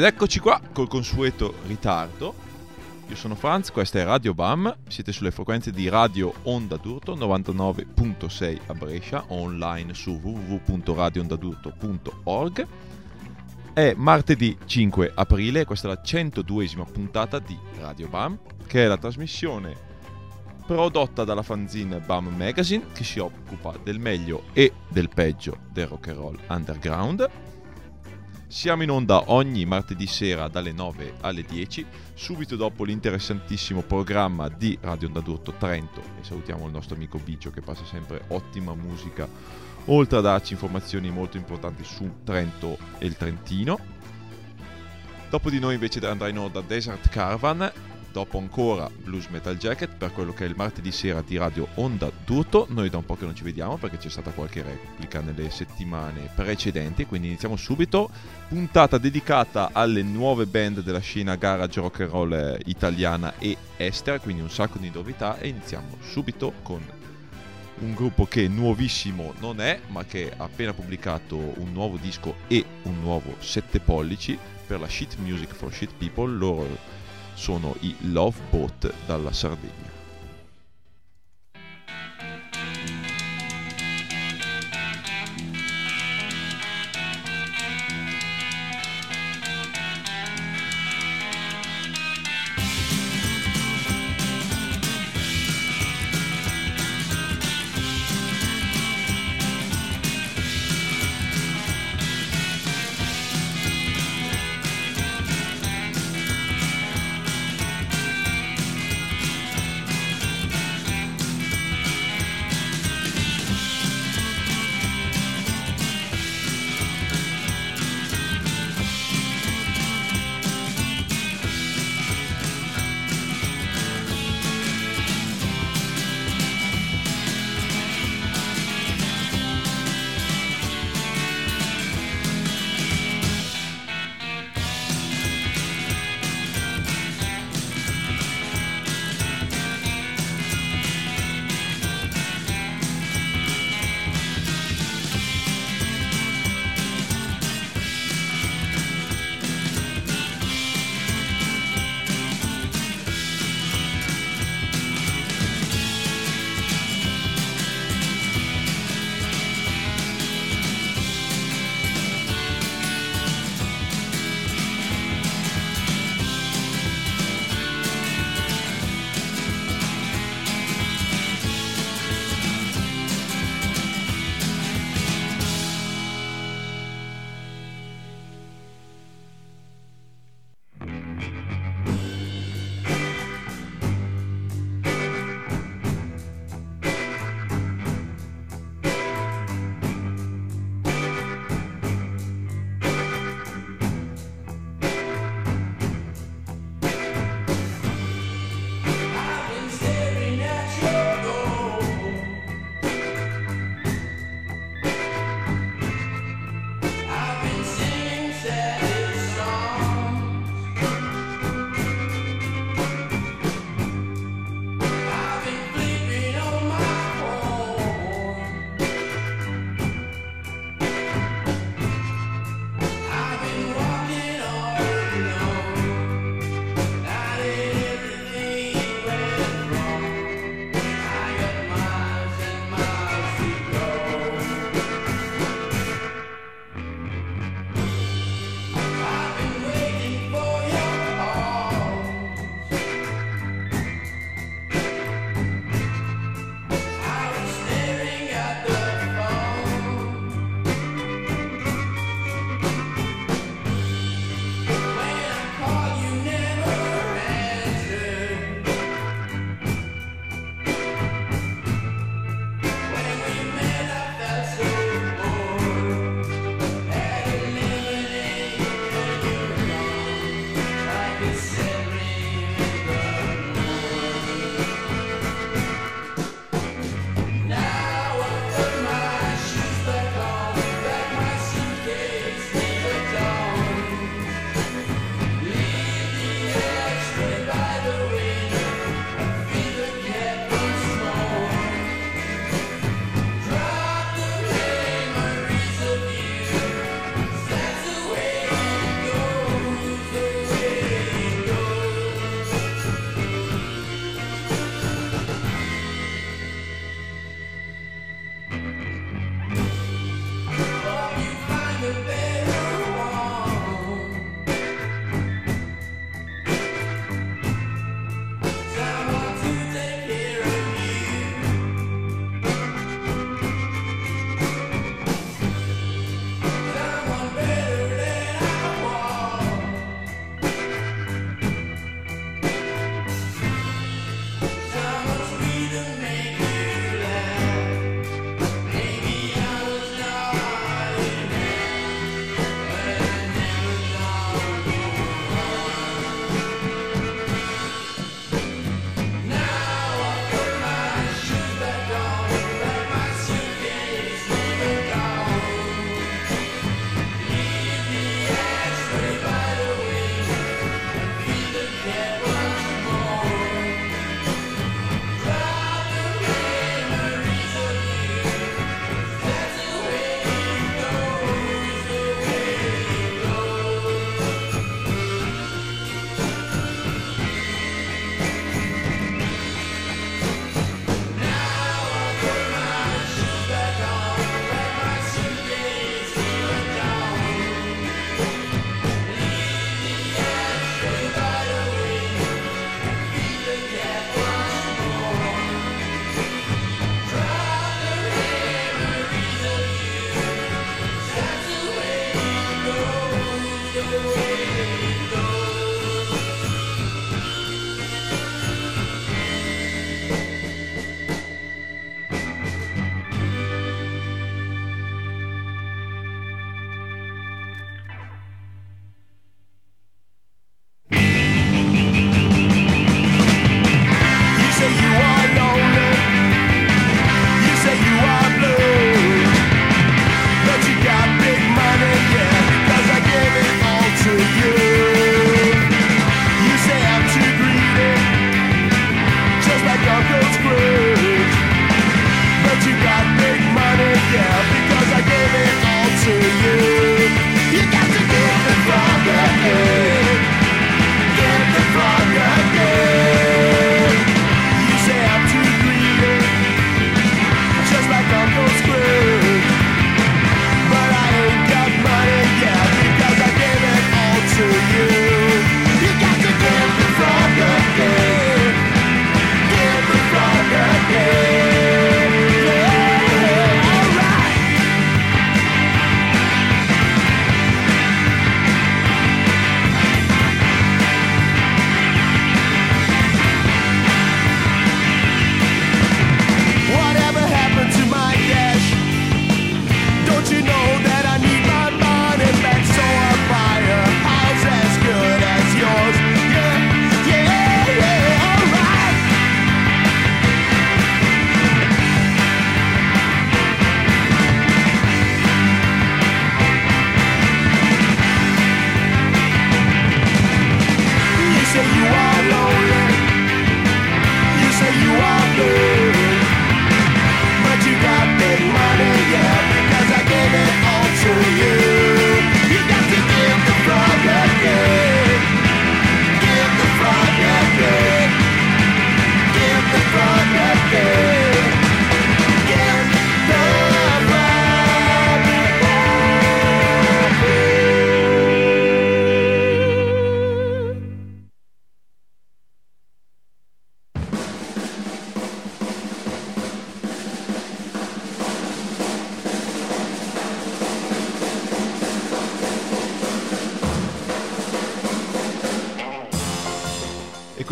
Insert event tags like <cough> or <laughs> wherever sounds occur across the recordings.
Ed eccoci qua col consueto ritardo. Io sono Franz, questa è Radio BAM, siete sulle frequenze di Radio Onda d'Urto 99.6 a Brescia, online su www.radioondadurto.org. È martedì 5 aprile, questa è la 102esima puntata di Radio BAM, che è la trasmissione prodotta dalla fanzine BAM Magazine che si occupa del meglio e del peggio del rock and roll underground. Siamo in onda ogni martedì sera dalle 9 alle 10, subito dopo l'interessantissimo programma di Radio Onda d'Urto Trento e salutiamo il nostro amico Bicio che passa sempre ottima musica, oltre a darci informazioni molto importanti su Trento e il Trentino. Dopo di noi invece andrà in onda Desert Caravan, dopo ancora Blues Metal Jacket per quello che è il martedì sera di Radio Onda d'Urto. Noi da un po' che non ci vediamo perché c'è stata qualche replica nelle settimane precedenti, quindi iniziamo subito. Puntata dedicata alle nuove band della scena garage rock and roll eh, italiana e estera, quindi un sacco di novità e iniziamo subito con un gruppo che nuovissimo non è, ma che ha appena pubblicato un nuovo disco e un nuovo 7 pollici per la Shit Music for Shit People. Loro sono i Love Boat dalla Sardegna.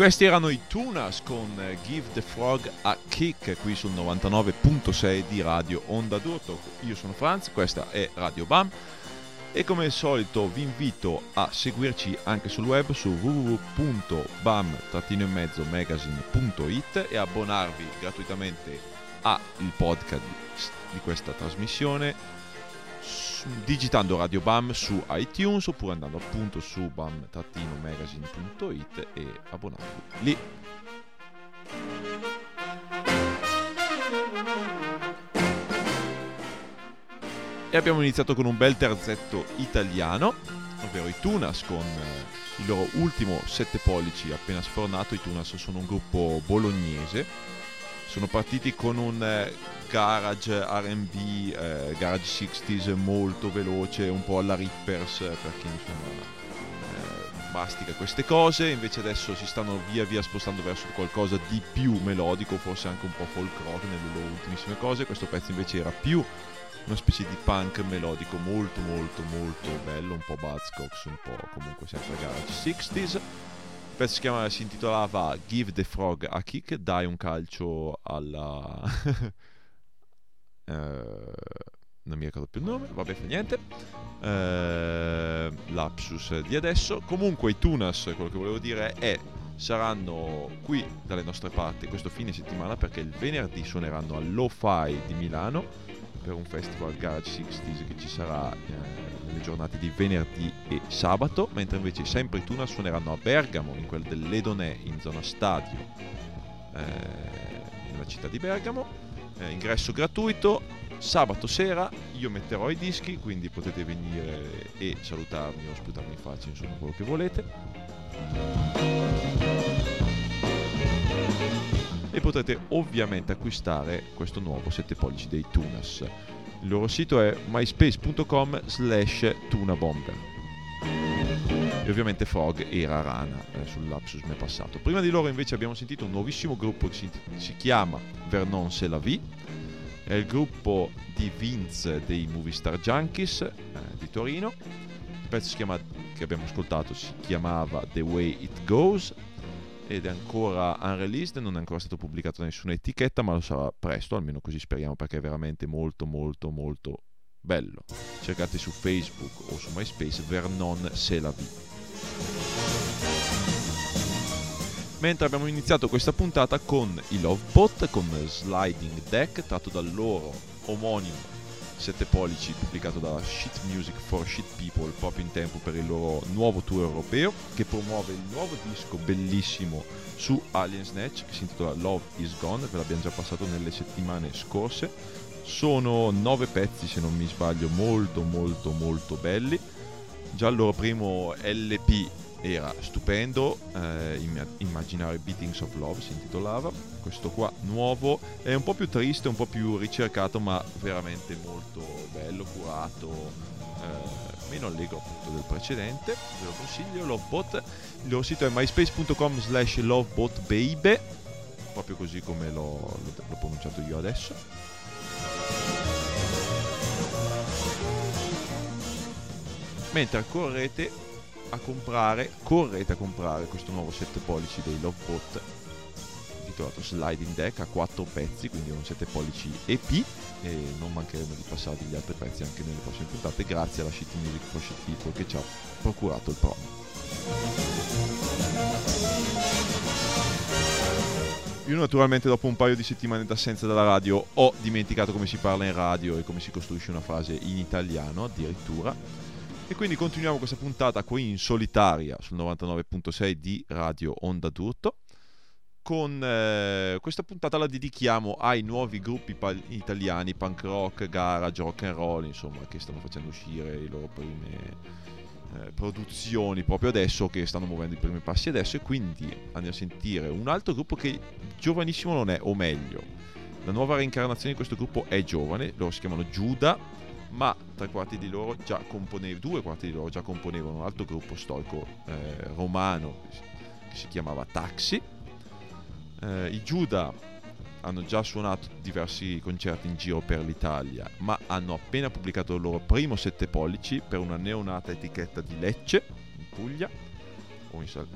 Questi erano i Tunas con eh, Give the Frog a Kick qui sul 99.6 di Radio Onda d'Urto. Io sono Franz, questa è Radio BAM e come al solito vi invito a seguirci anche sul web su www.bam-magazine.it e abbonarvi gratuitamente al podcast di questa trasmissione digitando Radio BAM su iTunes oppure andando appunto su bam-magazine.it e abbonarvi lì. E abbiamo iniziato con un bel terzetto italiano, ovvero i Tunas con eh, il loro ultimo 7 pollici appena sfornato. I Tunas sono un gruppo bolognese, sono partiti con un eh, garage RB, eh, garage 60s molto veloce, un po' alla Rippers per chi insomma eh, mastica queste cose, invece adesso si stanno via via spostando verso qualcosa di più melodico, forse anche un po' folk rock nelle loro ultimissime cose, questo pezzo invece era più una specie di punk melodico molto molto molto bello, un po' Buzzcocks, un po' comunque sempre garage 60s. Pezzo si, chiama, si intitolava Give the Frog a Kick, dai un calcio alla... <laughs> Eh, non mi ricordo più il nome, vabbè fa niente. Uh, lapsus di adesso. Comunque i Tunas, quello che volevo dire è saranno qui dalle nostre parti questo fine settimana perché il venerdì suoneranno al Lo-Fi di Milano per un festival Garage 60s che ci sarà eh, nelle giornate di venerdì e sabato, mentre invece sempre i Tunas suoneranno a Bergamo, in quel dell'Edonè, in zona stadio, eh, nella città di Bergamo eh, ingresso gratuito. Sabato sera io metterò i dischi, quindi potete venire e salutarmi o sputarmi in faccia, insomma quello che volete. E potrete ovviamente acquistare questo nuovo 7 pollici dei Tunas. Il loro sito è myspace.com slash tunabomber e ovviamente Frog era Rana eh, sull'Apsus me passato. Prima di loro invece abbiamo sentito un nuovissimo gruppo che si, si chiama Vernon C'est la vie, è il gruppo di Vince dei Movie Star Junkies eh, di Torino. Il pezzo chiama, che abbiamo ascoltato si chiamava The Way It Goes ed è ancora unreleased, non è ancora stato pubblicato nessuna etichetta, ma lo sarà presto, almeno così speriamo perché è veramente molto molto molto bello. Cercate su Facebook o su MySpace Vernon C'est la vie. Mentre abbiamo iniziato questa puntata con i Lovebot, con Sliding Deck, tratto dal loro omonimo 7 pollici pubblicato da Shit Music for Shit People proprio in tempo per il loro nuovo tour europeo che promuove il nuovo disco bellissimo su Alien Snatch che si intitola Love is Gone, ve l'abbiamo già passato nelle settimane scorse. Sono 9 pezzi se non mi sbaglio molto molto molto belli. Già il loro primo LP era stupendo, eh, Imaginary Beatings of Love si intitolava, questo qua nuovo. È un po' più triste, un po' più ricercato ma veramente molto bello, curato, eh, meno allegro appunto del precedente, ve lo consiglio, Lovebot, il loro sito è myspace.com slash lovebotbaby, proprio così come l'ho, l'ho pronunciato io adesso. Mentre correte a comprare, correte a comprare questo nuovo 7 pollici dei Lovebot intitolato Sliding Deck a 4 pezzi, quindi un 7 pollici EP e non mancheremo di passarvi gli altri pezzi anche nelle prossime puntate grazie alla Shitty Music for Shit People che ci ha procurato il promo. Io naturalmente dopo un paio di settimane d'assenza dalla radio ho dimenticato come si parla in radio e come si costruisce una frase in italiano addirittura e quindi continuiamo questa puntata qui in solitaria sul 99.6 di Radio Onda d'Urto. Con eh, questa puntata la dedichiamo ai nuovi gruppi pal- italiani, punk rock, garage, rock and roll, insomma, che stanno facendo uscire le loro prime eh, produzioni proprio adesso, che stanno muovendo i primi passi adesso. E quindi andiamo a sentire un altro gruppo che giovanissimo non è, o meglio, la nuova reincarnazione di questo gruppo è giovane, loro si chiamano Giuda ma tre quarti di loro già componevano, due quarti di loro già componevano un altro gruppo storico eh, romano che si chiamava Taxi. Eh, I Giuda hanno già suonato diversi concerti in giro per l'Italia, ma hanno appena pubblicato il loro primo 7 pollici per una neonata etichetta di Lecce, in Puglia. In Sal-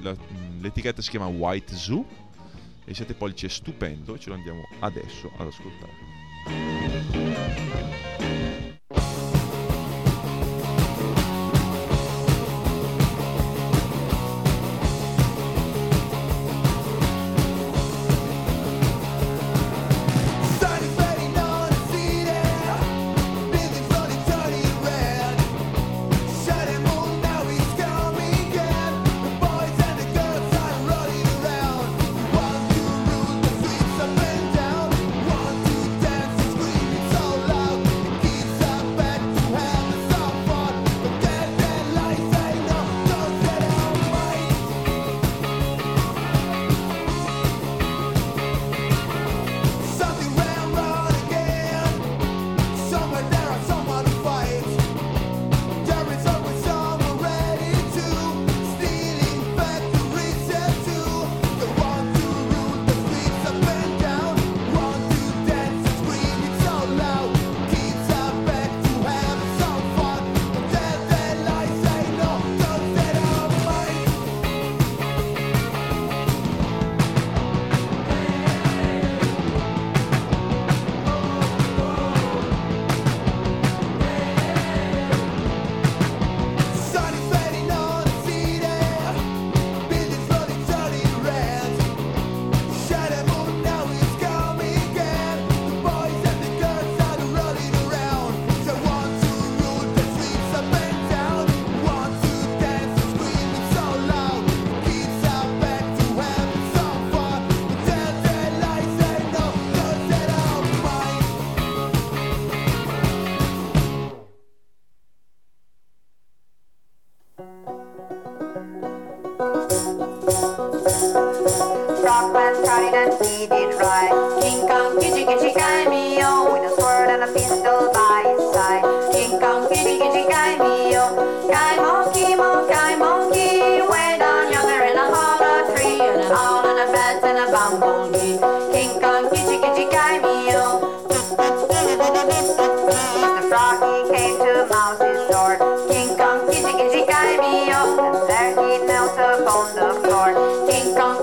eh, mm, l'etichetta si chiama White Zoo e il 7 pollici è stupendo e ce lo andiamo adesso ad ascoltare.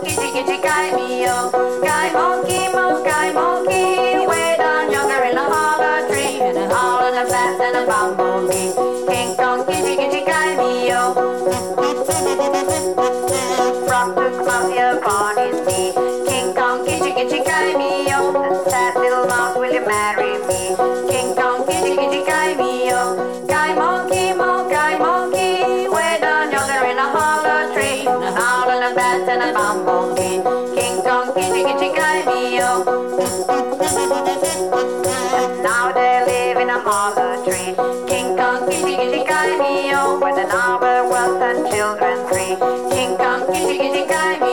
itty itty guy me, oh. and our wealth and children free. King Kong, kitty kitty,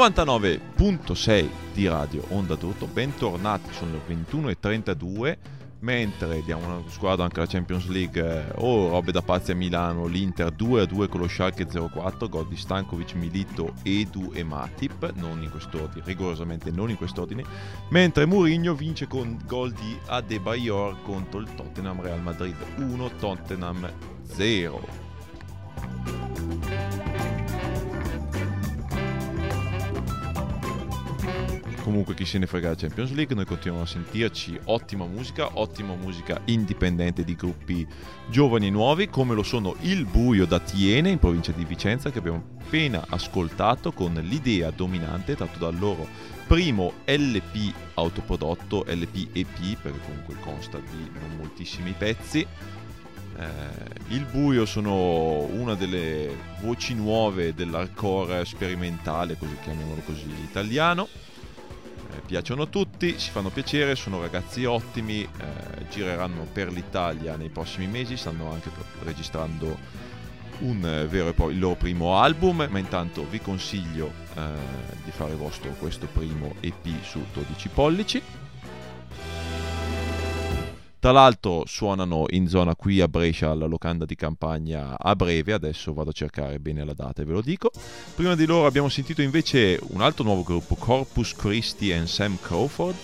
99.6 di Radio Onda d'Urto, bentornati, sono le 21.32 mentre diamo una squadra anche alla Champions League eh, o oh, robe da pazzi a Milano l'Inter 2-2 con lo Schalke 04 gol di Stankovic, Milito, Edu e Matip non in quest'ordine, rigorosamente non in quest'ordine mentre Mourinho vince con gol di Adebayor contro il Tottenham Real Madrid 1 Tottenham 0 comunque chi se ne frega la Champions League, noi continuiamo a sentirci ottima musica, ottima musica indipendente di gruppi giovani e nuovi, come lo sono Il Buio da Tiene in provincia di Vicenza che abbiamo appena ascoltato con l'idea dominante tratto dal loro primo LP autoprodotto, LP EP perché comunque consta di non moltissimi pezzi. Eh, il buio sono una delle voci nuove dell'hardcore sperimentale, così chiamiamolo così, italiano eh, piacciono tutti, si fanno piacere, sono ragazzi ottimi, eh, gireranno per l'Italia nei prossimi mesi, stanno anche registrando un eh, vero e proprio il loro primo album, ma intanto vi consiglio eh, di fare vostro questo primo EP su 12 pollici. Tra l'altro suonano in zona qui a Brescia alla locanda di campagna a breve, adesso vado a cercare bene la data e ve lo dico. Prima di loro abbiamo sentito invece un altro nuovo gruppo, Corpus Christi and Sam Crawford,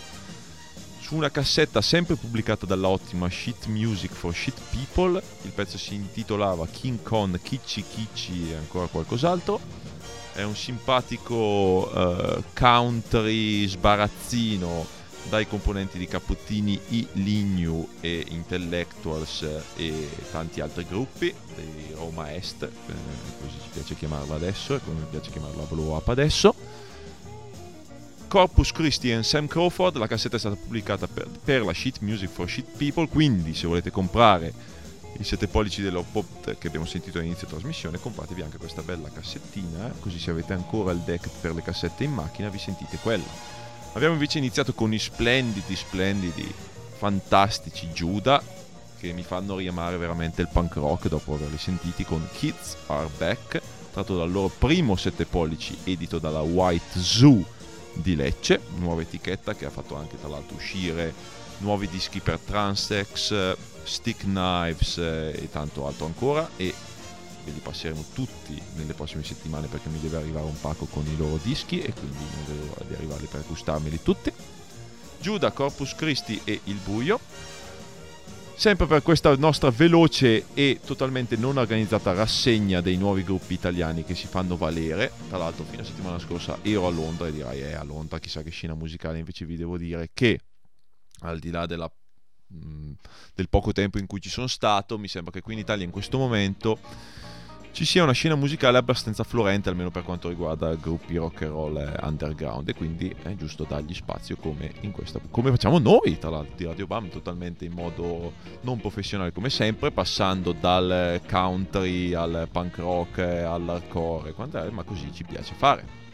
su una cassetta sempre pubblicata dalla ottima Shit Music for Shit People. Il pezzo si intitolava King Kong, Kichi Kichi e ancora qualcos'altro. È un simpatico uh, country sbarazzino dai componenti di Caputtini, I Lignu e Intellectuals e tanti altri gruppi di Roma Est, eh, così ci piace chiamarla adesso e come piace chiamarla Blow Up adesso. Corpus Christi and Sam Crawford, la cassetta è stata pubblicata per, per, la Sheet Music for Sheet People, quindi se volete comprare i 7 pollici dell'Opbot che abbiamo sentito all'inizio trasmissione, compratevi anche questa bella cassettina, così se avete ancora il deck per le cassette in macchina vi sentite quella. Abbiamo invece iniziato con i splendidi, splendidi, fantastici Giuda che mi fanno riamare veramente il punk rock dopo averli sentiti con Kids Are Back, tratto dal loro primo 7 pollici edito dalla White Zoo di Lecce, nuova etichetta che ha fatto anche tra l'altro uscire nuovi dischi per Transex, Stick Knives eh, e tanto altro ancora e ve li passeremo tutti nelle prossime settimane perché mi deve arrivare un pacco con i loro dischi e quindi non vedo l'ora di arrivarli per gustarmeli tutti. Giuda, Corpus Christi e Il Buio. Sempre per questa nostra veloce e totalmente non organizzata rassegna dei nuovi gruppi italiani che si fanno valere. Tra l'altro, fino a settimana scorsa ero a Londra e direi, eh, a Londra chissà che scena musicale. Invece vi devo dire che, al di là della, del poco tempo in cui ci sono stato, mi sembra che qui in Italia in questo momento ci sia una scena musicale abbastanza florente almeno per quanto riguarda gruppi rock and roll underground e quindi è giusto dargli spazio come, questa, come facciamo noi tra l'altro di Radio Bam totalmente in modo non professionale come sempre passando dal country al punk rock all'hardcore ma così ci piace fare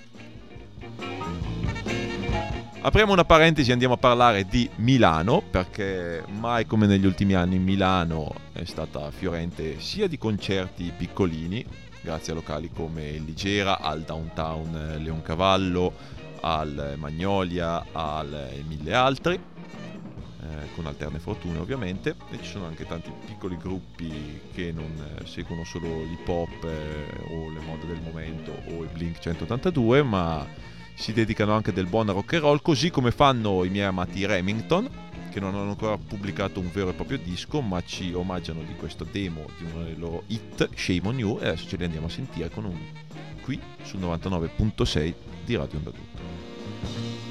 Apriamo una parentesi e andiamo a parlare di Milano, perché mai come negli ultimi anni Milano è stata fiorente sia di concerti piccolini, grazie a locali come Ligera, al Downtown Leoncavallo, al Magnolia, al mille altri, eh, con alterne fortune ovviamente, e ci sono anche tanti piccoli gruppi che non eh, seguono solo l'hip hop eh, o le mode del momento o il Blink 182, ma si dedicano anche del buon rock and roll, così come fanno i miei amati Remington, che non hanno ancora pubblicato un vero e proprio disco, ma ci omaggiano di questo demo di uno dei loro hit, Shame on You, e adesso ce li andiamo a sentire con un qui sul 99.6 di Radio Onda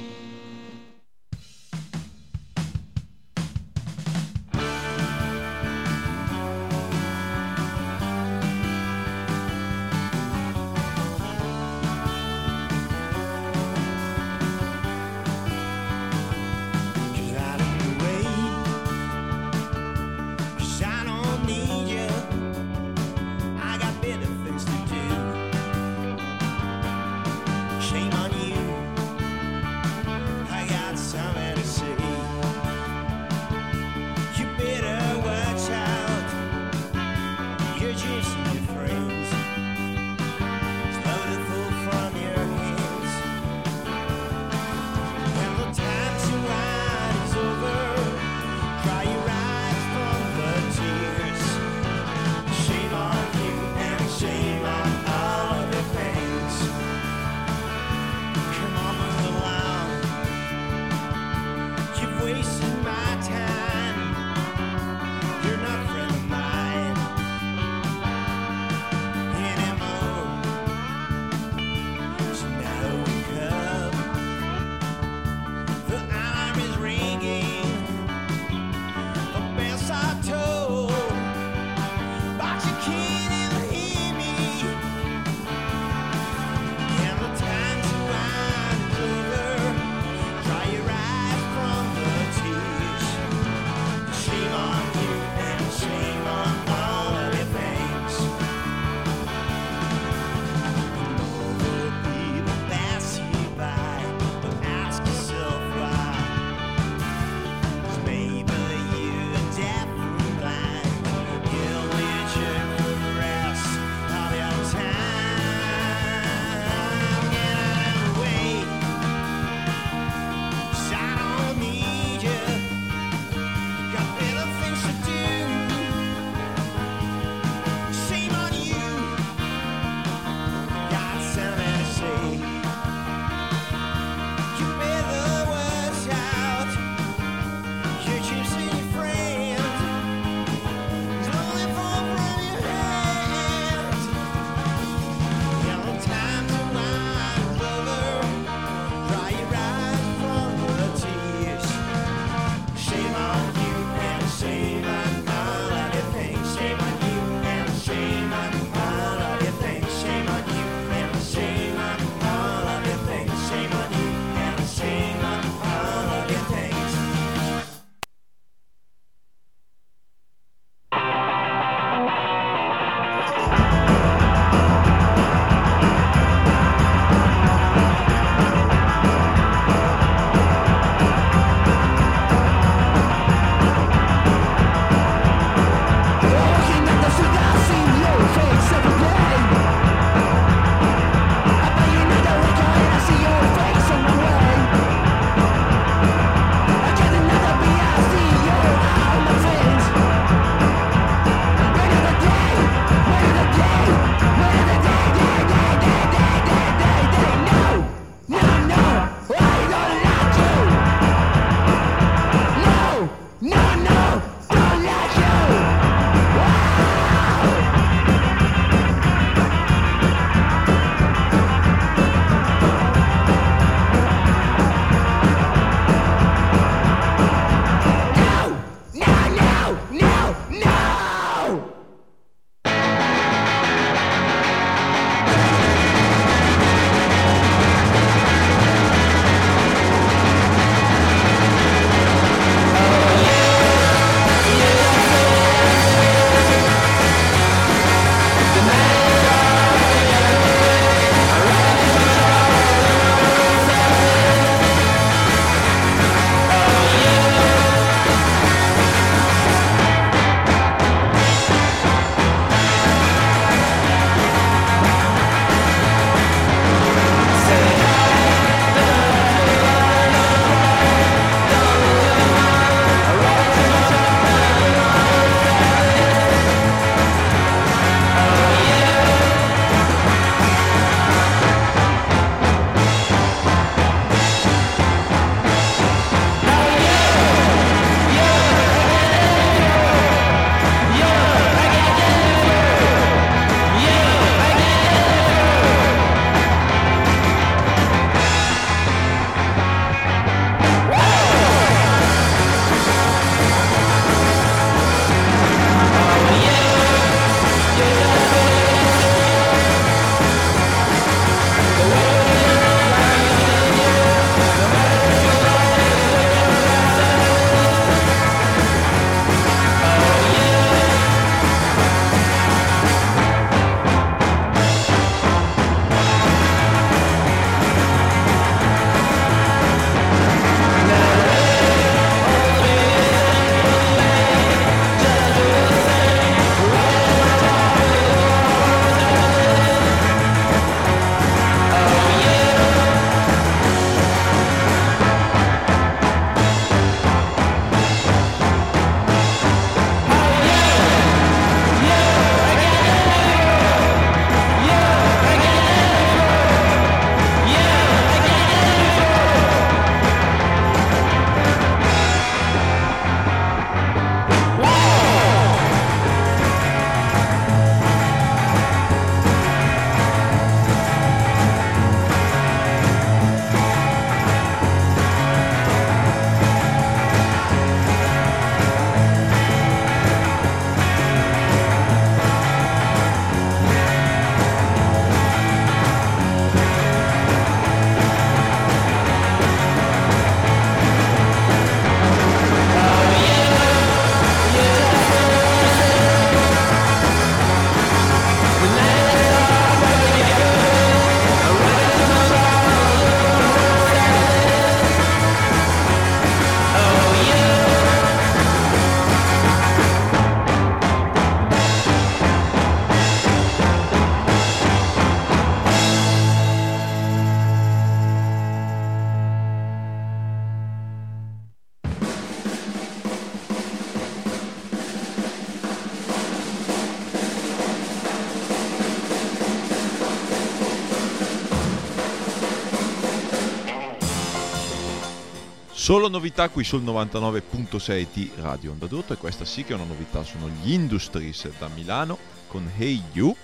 Solo novità qui sul 99.6 di Radio Onda d'Urto e questa sì che è una novità, sono gli Industries da Milano con Hey You,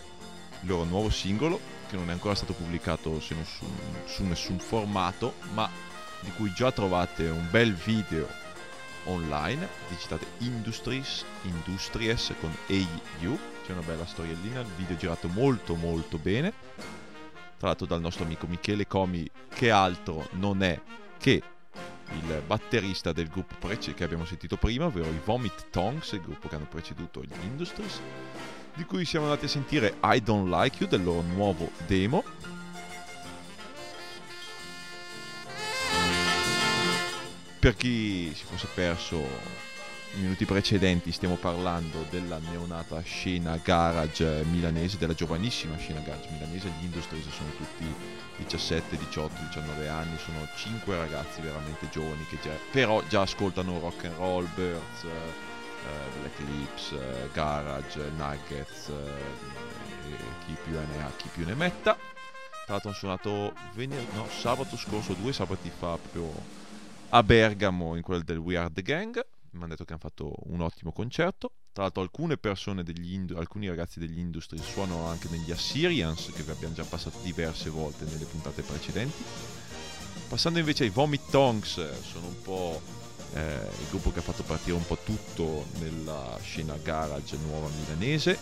il loro nuovo singolo che non è ancora stato pubblicato su, su nessun formato, ma di cui già trovate un bel video online, digitate Industries, Industries con Hey You, c'è una bella storiellina, il video è girato molto molto bene, tra l'altro dal nostro amico Michele Comi, che altro non è che il batterista del gruppo prece- che abbiamo sentito prima, ovvero i Vomit Tongues, il gruppo che hanno preceduto gli Industries, di cui siamo andati a sentire I Don't Like You del loro nuovo demo. Per chi si fosse perso i minuti precedenti stiamo parlando della neonata scena garage milanese, della giovanissima scena garage milanese, gli Industries sono tutti 17, 18, 19 anni, sono 5 ragazzi veramente giovani che già, però già ascoltano rock and roll, Birds, eh, Black Lips, eh, Garage, Nuggets, eh, chi più ne ha, chi più ne metta. Tra l'altro hanno suonato vener- no, sabato scorso, due sabati fa, proprio a Bergamo, in quel del We Are The Gang. Mi hanno detto che hanno fatto un ottimo concerto. Tra l'altro alcune persone degli Ind- alcuni ragazzi degli Industry suonano anche negli Assyrians, che vi abbiamo già passato diverse volte nelle puntate precedenti. Passando invece ai Vomit Tongues, sono un po' eh, il gruppo che ha fatto partire un po' tutto nella scena garage nuova milanese.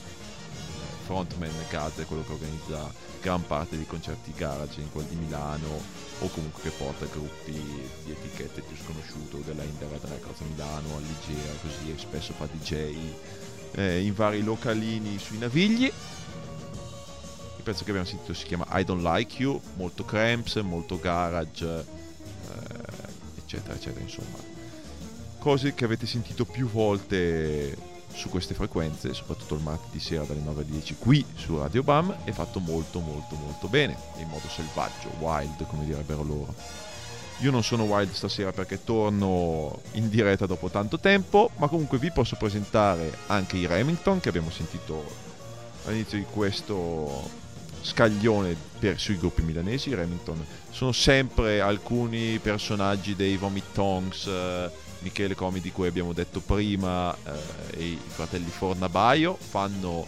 Frontman Gaz è quello che organizza gran parte dei concerti garage in quel di Milano o comunque che porta gruppi di etichette più sconosciute della Indirect Records a Milano, all'Igea, così e spesso fa DJ eh, in vari localini sui Navigli. Il pezzo che abbiamo sentito si chiama I Don't Like You, molto cramps, molto garage, eh, eccetera, eccetera, insomma. Cose che avete sentito più volte su queste frequenze, soprattutto il martedì sera dalle 9 alle 10 qui su Radio Bam, è fatto molto molto molto bene, in modo selvaggio, wild come direbbero loro. Io non sono wild stasera perché torno in diretta dopo tanto tempo, ma comunque vi posso presentare anche i Remington che abbiamo sentito all'inizio di questo scaglione per, sui gruppi milanesi. I Remington sono sempre alcuni personaggi dei Vomit Tongues, eh, Michele Comi di cui abbiamo detto prima eh, e i fratelli Fornabaio fanno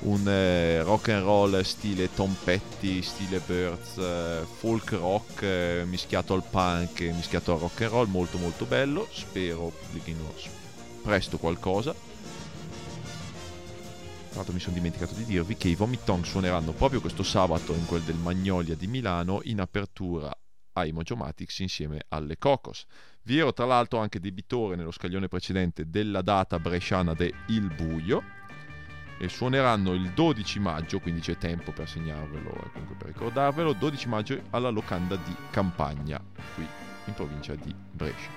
un eh, rock and roll stile Tom Petty, stile Birds, eh, folk rock eh, mischiato al punk mischiato al rock and roll, molto molto bello, spero pubblichino presto qualcosa. Tra l'altro mi sono dimenticato di dirvi che i Vomit Tongue suoneranno proprio questo sabato in quel del Magnolia di Milano in apertura ai Mojomatics insieme alle Cocos. Vi ero tra l'altro anche debitore nello scaglione precedente della data bresciana de Il Buio e suoneranno il 12 maggio, quindi c'è tempo per segnarvelo e comunque per ricordarvelo, 12 maggio alla locanda di Campagna, qui in provincia di Brescia.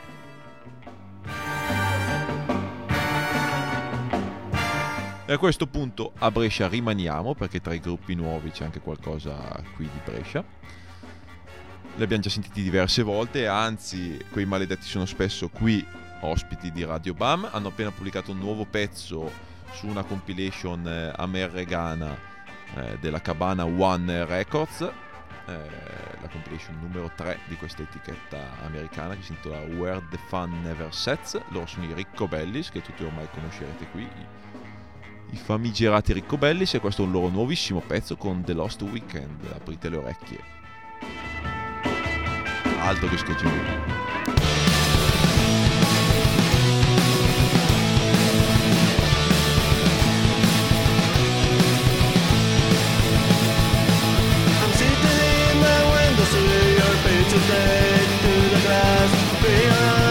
E a questo punto a Brescia rimaniamo perché tra i gruppi nuovi c'è anche qualcosa qui di Brescia. Li abbiamo già sentiti diverse volte, anzi quei maledetti sono spesso qui ospiti di Radio Bam. Hanno appena pubblicato un nuovo pezzo su una compilation eh, americana eh, della Cabana One Records, eh, la compilation numero 3 di questa etichetta americana che si intitola Where the Fun Never Sets. Loro sono i Ricco Bellis, che tutti ormai conoscerete qui, i famigerati Ricco Bellis, e questo è un loro nuovissimo pezzo con The Lost Weekend. Aprite le orecchie. alto que geçiyor. today through the glass beyond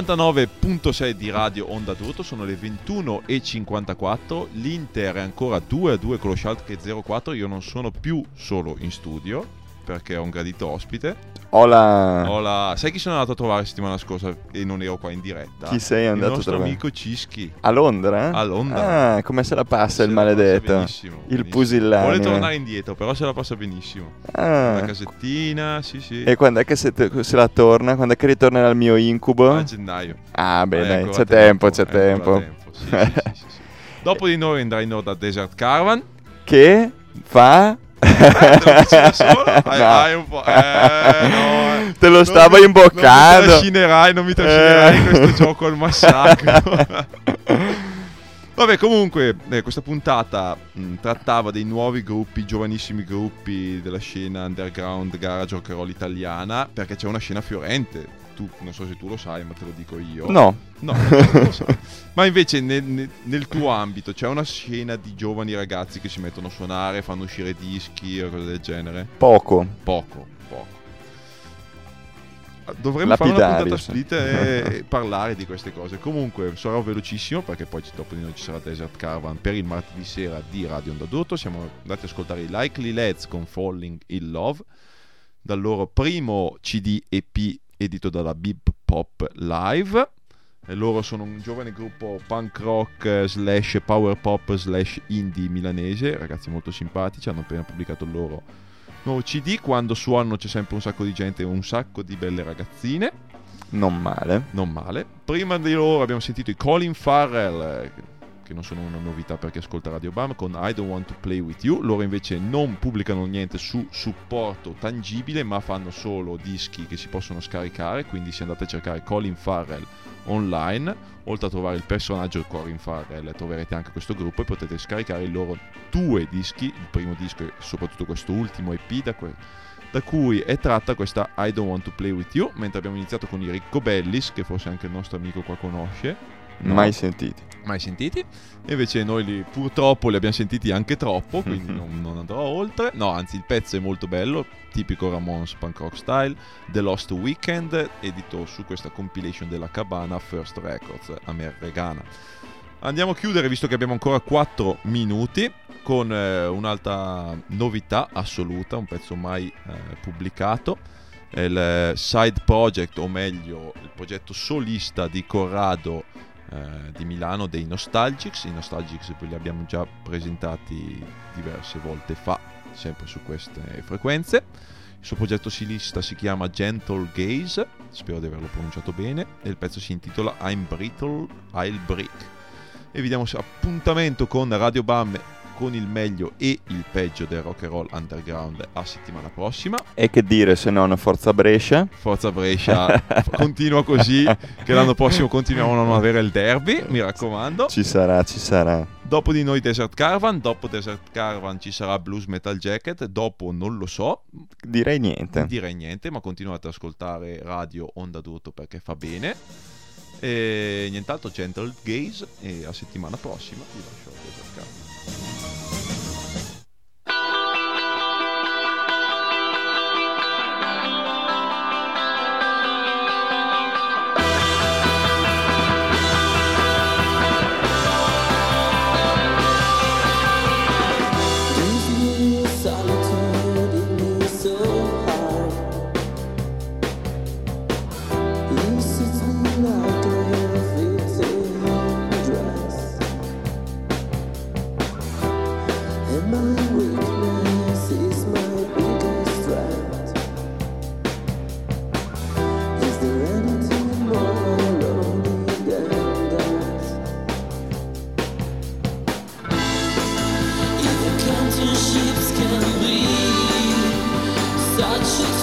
99.6 di Radio Onda d'Urto, sono le 21.54, l'Inter è ancora 2-2 con lo Schalke 0-4, io non sono più solo in studio perché ho un gradito ospite. Hola. Ho la- Sai chi sono andato a trovare settimana scorsa e non ero qua in diretta? Chi sei andato Il a nostro trovare? amico Cischi. A Londra? A Londra. Ah, come se la passa il Se passa maledetto? benissimo, il benissimo. pusillanime. Vuole tornare indietro, però se la passa benissimo. Ah. La casettina, sì sì. E quando è che se, se la torna? Quando è che ritornerà il mio incubo? A gennaio. Ah, dai, ancora c'è tempo, c'è è ancora tempo. Sì, sì, sì, sì, sì. Dopo di noi andrà in onda Desert Caravan. Che fa? Eh, <laughs> solo? Hai, No. hai un po'. Eh, no. eh. Te lo Non stavo mi- imboccando. Non mi trascinerai, non mi trascinerai in Eh. questo gioco al massacro. <laughs> Vabbè, comunque, eh, questa puntata mh, trattava dei nuovi gruppi, giovanissimi gruppi della scena underground garage rock roll italiana, perché c'è una scena fiorente. Tu, non so se tu lo sai, ma te lo dico io. No. No, so. <laughs> Ma invece nel, nel- nel tuo ambito c'è una scena di giovani ragazzi che si mettono a suonare, fanno uscire dischi o cose del genere? Poco. Poco, poco. Dovremmo fare una puntata split e e <laughs> parlare di queste cose. Comunque sarò velocissimo perché poi ci- dopo di noi ci sarà Desert Caravan per il martedì sera di Radio Onda d'Urto. Siamo andati ad ascoltare i Likely Lads con Falling in Love dal loro primo CD EP edito dalla Bip Pop Live. E loro sono un giovane gruppo punk rock eh, slash power pop slash indie milanese, ragazzi molto simpatici, hanno appena pubblicato il loro nuovo CD, quando suonano c'è sempre un sacco di gente e un sacco di belle ragazzine, Non male. non male. Prima di loro abbiamo sentito i Colin Farrell, eh, che- non sono una novità per chi ascolta Radio Bam, con I Don't Want to Play With You. Loro invece non pubblicano niente su supporto tangibile, ma fanno solo dischi che si possono scaricare, quindi se andate a cercare Colin Farrell online, oltre a trovare il personaggio Colin Farrell, troverete anche questo gruppo e potete scaricare i loro due dischi, il primo disco e soprattutto questo ultimo EP da, que- da cui è tratta questa I Don't Want to Play With You, mentre abbiamo iniziato con i Ricco Bellis, che forse anche il nostro amico qua conosce. No. Mai sentiti. Mai sentiti? E invece noi li, purtroppo li abbiamo sentiti anche troppo, <laughs> quindi non, non andrò oltre. No, anzi il pezzo è molto bello, tipico Ramones punk rock style, The Lost Weekend, edito su questa compilation della Cabana First Records americana. Andiamo a chiudere visto che abbiamo ancora 4 minuti con eh, un'altra novità assoluta, un pezzo mai eh, pubblicato. È il eh, side project, o meglio, il progetto solista di Corrado eh, di Milano dei Nostalgics. I Nostalgics li abbiamo già presentati diverse volte fa, sempre su queste frequenze. Il suo progetto solista si chiama Gentle Gaze, spero di averlo pronunciato bene, e il pezzo si intitola I'm Brittle, I'll Break. E vi diamo appuntamento con Radio Bam con il meglio e il peggio del rock and roll underground a settimana prossima. E che dire se non Forza Brescia? Forza Brescia <laughs> continua così che l'anno prossimo continuiamo a non avere il derby, mi raccomando. Ci sarà, ci sarà. Dopo di noi Desert Caravan, dopo Desert Caravan ci sarà Blues Metal Jacket, dopo non lo so, Direi niente. direi niente, ma continuate ad ascoltare Radio Onda d'Urto perché fa bene. E nient'altro, Gentle Gaze e a settimana prossima vi lascio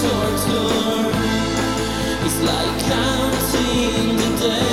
torture. It's like counting the days.